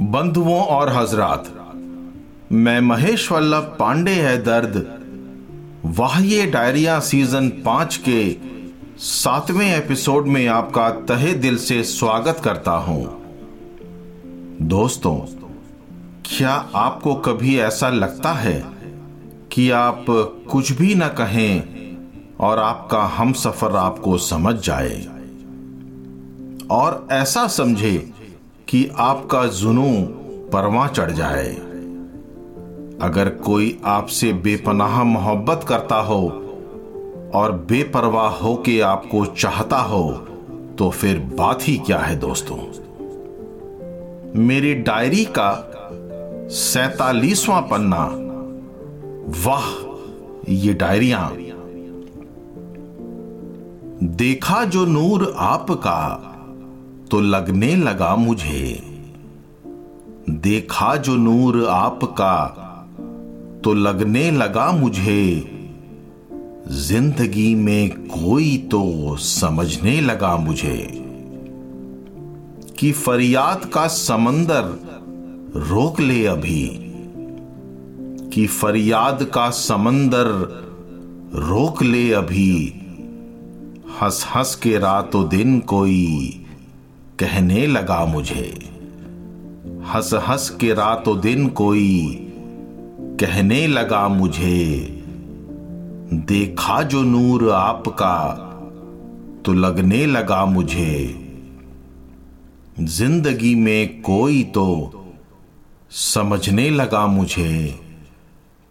बंधुओं और हजरात, मैं महेश वल्लभ पांडे है दर्द, वाह्य डायरिया सीज़न पाँच के सातवें एपिसोड में आपका तहे दिल से स्वागत करता हूँ। दोस्तों, क्या आपको कभी ऐसा लगता है कि आप कुछ भी ना कहें और आपका हम सफ़र आपको समझ जाए? और ऐसा समझे कि आपका जुनू परवा चढ़ जाए। अगर कोई आपसे बेपनाह मोहब्बत करता हो और बेपरवाह हो के आपको चाहता हो तो फिर बात ही क्या है दोस्तों? मेरी डायरी का सैतालीसवां पन्ना। वाह, ये डायरिया। देखा जो नूर आपका तो लगने लगा मुझे। देखा जो नूर आपका तो लगने लगा मुझे। ज़िंदगी में कोई तो समझने लगा मुझे कि फरियाद का समंदर रोक ले अभी, कि फरियाद का समंदर रोक ले अभी। हंस हंस के रातों दिन कोई कहने लगा मुझे हंस हंस के रातों दिन कोई कहने लगा मुझे, देखा जो नूर आपका तो लगने लगा मुझे। ज़िंदगी में कोई तो समझने लगा मुझे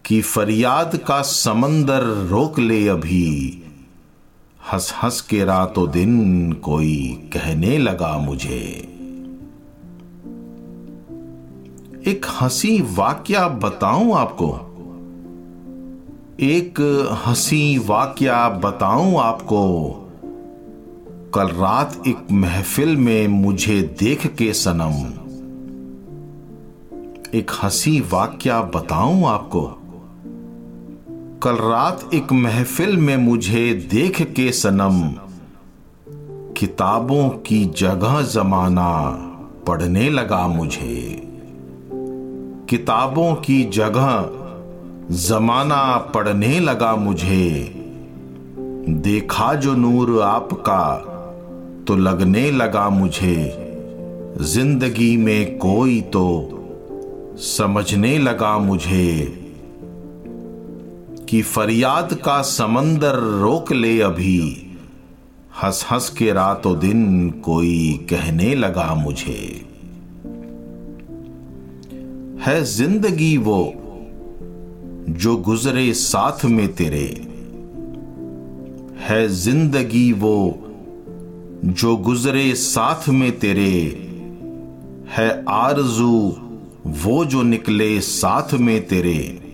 कि फरियाद का समंदर रोक ले अभी। हंस हंस के रातों दिन कोई कहने लगा मुझे। एक हँसी वाक्या बताऊँ आपको? एक हँसी वाक्या बताऊँ आपको? कल रात एक महफिल में मुझे देख के सनम। एक हँसी वाक्या बताऊँ आपको? कल रात एक महफिल में मुझे देख के सनम, किताबों की जगह जमाना पढ़ने लगा मुझे। किताबों की जगह जमाना पढ़ने लगा मुझे। देखा जो नूर आपका तो लगने लगा मुझे। ज़िंदगी में कोई तो समझने लगा मुझे। कि फरियाद का समंदर रोक ले अभी। हंस हंस के रातों दिन कोई कहने लगा मुझे। है ज़िंदगी वो, जो गुजरे साथ में तेरे। है ज़िंदगी वो, जो गुजरे साथ में तेरे। है आरज़ू वो जो निकले साथ में तेरे।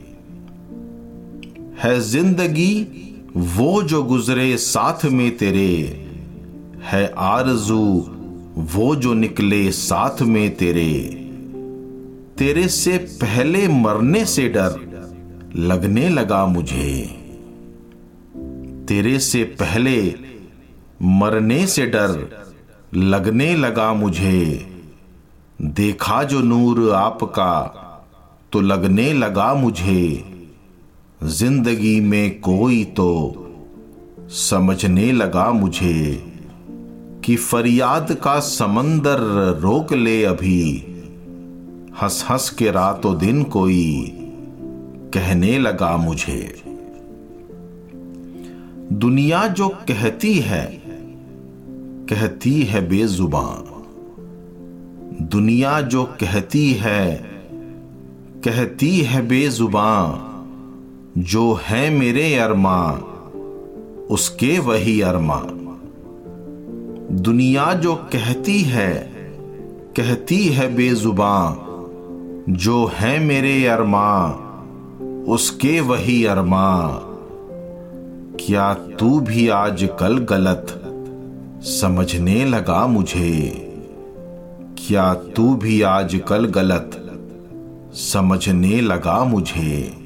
है ज़िंदगी, वो जो गुजरे साथ में तेरे। है आरज़ू, वो जो निकले साथ में तेरे। तेरे से पहले मरने से डर लगने लगा मुझे। तेरे से पहले मरने से डर लगने लगा मुझे। देखा जो नूर आपका तो लगने लगा मुझे। ज़िंदगी में कोई तो समझने लगा मुझे कि फरियाद का समंदर रोक ले अभी। हंस हंस के रातों दिन कोई कहने लगा मुझे। दुनिया जो कहती है कहती है बेजुबान। दुनिया जो कहती है कहती है बेजुबान। जो है मेरे अरमा उसके वही अरमा दुनिया जो कहती है कहती है बेजुबान, जो है मेरे अरमा उसके वही अरमा क्या तू भी आज कल गलत समझने लगा मुझे? क्या तू भी आज कल गलत समझने लगा मुझे?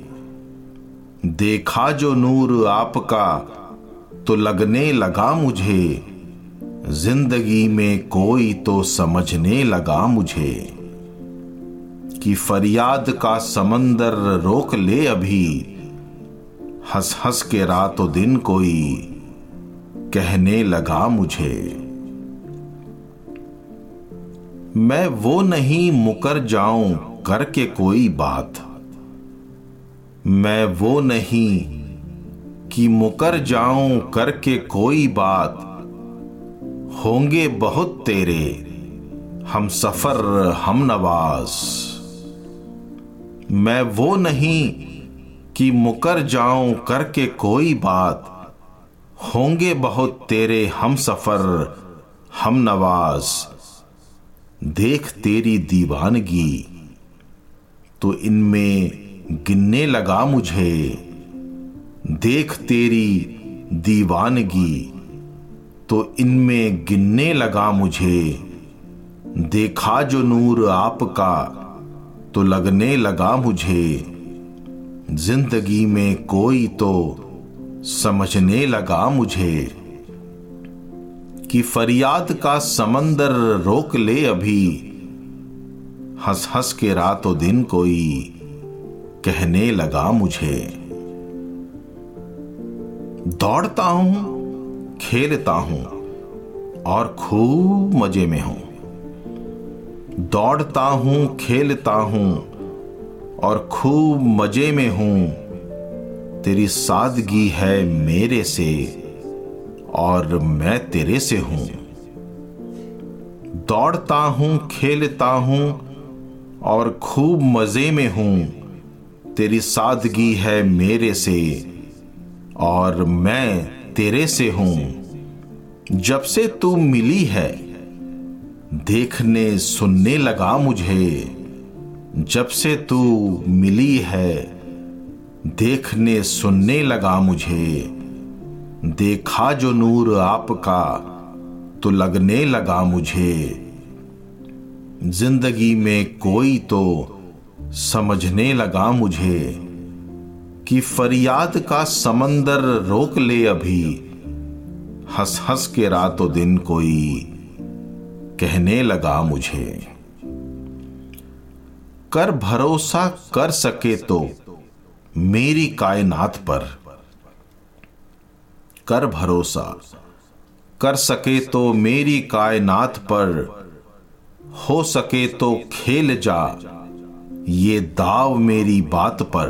देखा जो नूर आपका तो लगने लगा मुझे। ज़िंदगी में कोई तो समझने लगा मुझे। कि फरियाद का समंदर रोक ले अभी। हंस हंस के रातों दिन कोई कहने लगा मुझे। मैं वो नहीं मुकर जाऊँ करके कोई बात। मैं वो नहीं कि मुकर जाऊँ करके कोई बात। होंगे बहुत तेरे, हम सफ़र, हम नवाज़। मैं वो नहीं कि मुकर जाऊँ करके कोई बात। होंगे बहुत तेरे, हम सफ़र, हम नवाज़। देख तेरी दीवानगी तो इनमें गिनने लगा मुझे। देख तेरी दीवानगी तो इनमें गिनने लगा मुझे। देखा जो नूर आपका तो लगने लगा मुझे। ज़िंदगी में कोई तो समझने लगा मुझे। कि फरियाद का समंदर रोक ले अभी। हंस हंस के रातों दिन कोई कहने लगा मुझे, दौड़ता हूँ, खेलता हूँ और खूब मज़े में हूँ। दौड़ता हूँ, खेलता हूँ और खूब मज़े में हूँ। तेरी सादगी है मेरे से और मैं तेरे से हूँ। दौड़ता हूँ, खेलता हूँ और खूब मज़े में हूँ। तेरी सादगी है मेरे से, और मैं तेरे से हूँ। जब से तू मिली है, देखने सुनने लगा मुझे। जब से तू मिली है, देखने सुनने लगा मुझे। देखा जो नूर आपका तो लगने लगा मुझे। ज़िंदगी में कोई तो समझने लगा मुझे कि फरियाद का समंदर रोक ले अभी। हंस हंस के रातों दिन कोई कहने लगा मुझे। कर भरोसा कर सके तो मेरी कायनात पर। कर भरोसा कर सके तो मेरी कायनात पर। हो सके तो खेल जा। ये दाव मेरी बात पर।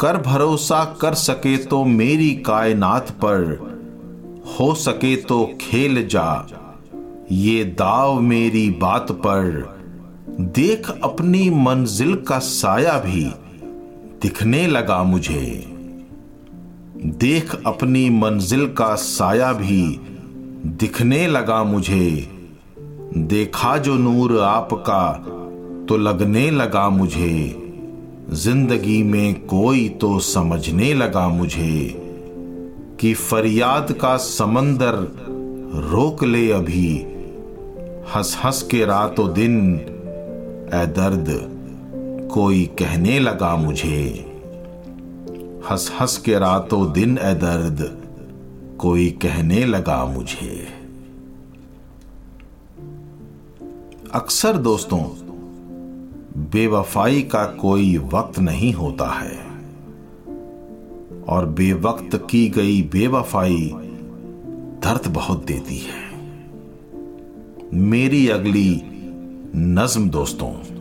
कर भरोसा कर सके तो मेरी कायनात पर। हो सके तो खेल जा, ये दाव मेरी बात पर। देख अपनी मंजिल का साया भी दिखने लगा मुझे। देख अपनी मंजिल का साया भी दिखने लगा मुझे। देखा जो नूर आपका तो लगने लगा मुझे। ज़िंदगी में कोई तो समझने लगा मुझे कि फरियाद का समंदर रोक ले अभी। हंस हंस के रातों दिन ए दर्द कोई कहने लगा मुझे। हंस हंस के रातों दिन ए दर्द कोई कहने लगा मुझे। अक्सर दोस्तों बेवफाई का कोई वक्त नहीं होता है। और बेवक्त की गई बेवफाई दर्द बहुत देती है। मेरी अगली नज्म दोस्तों।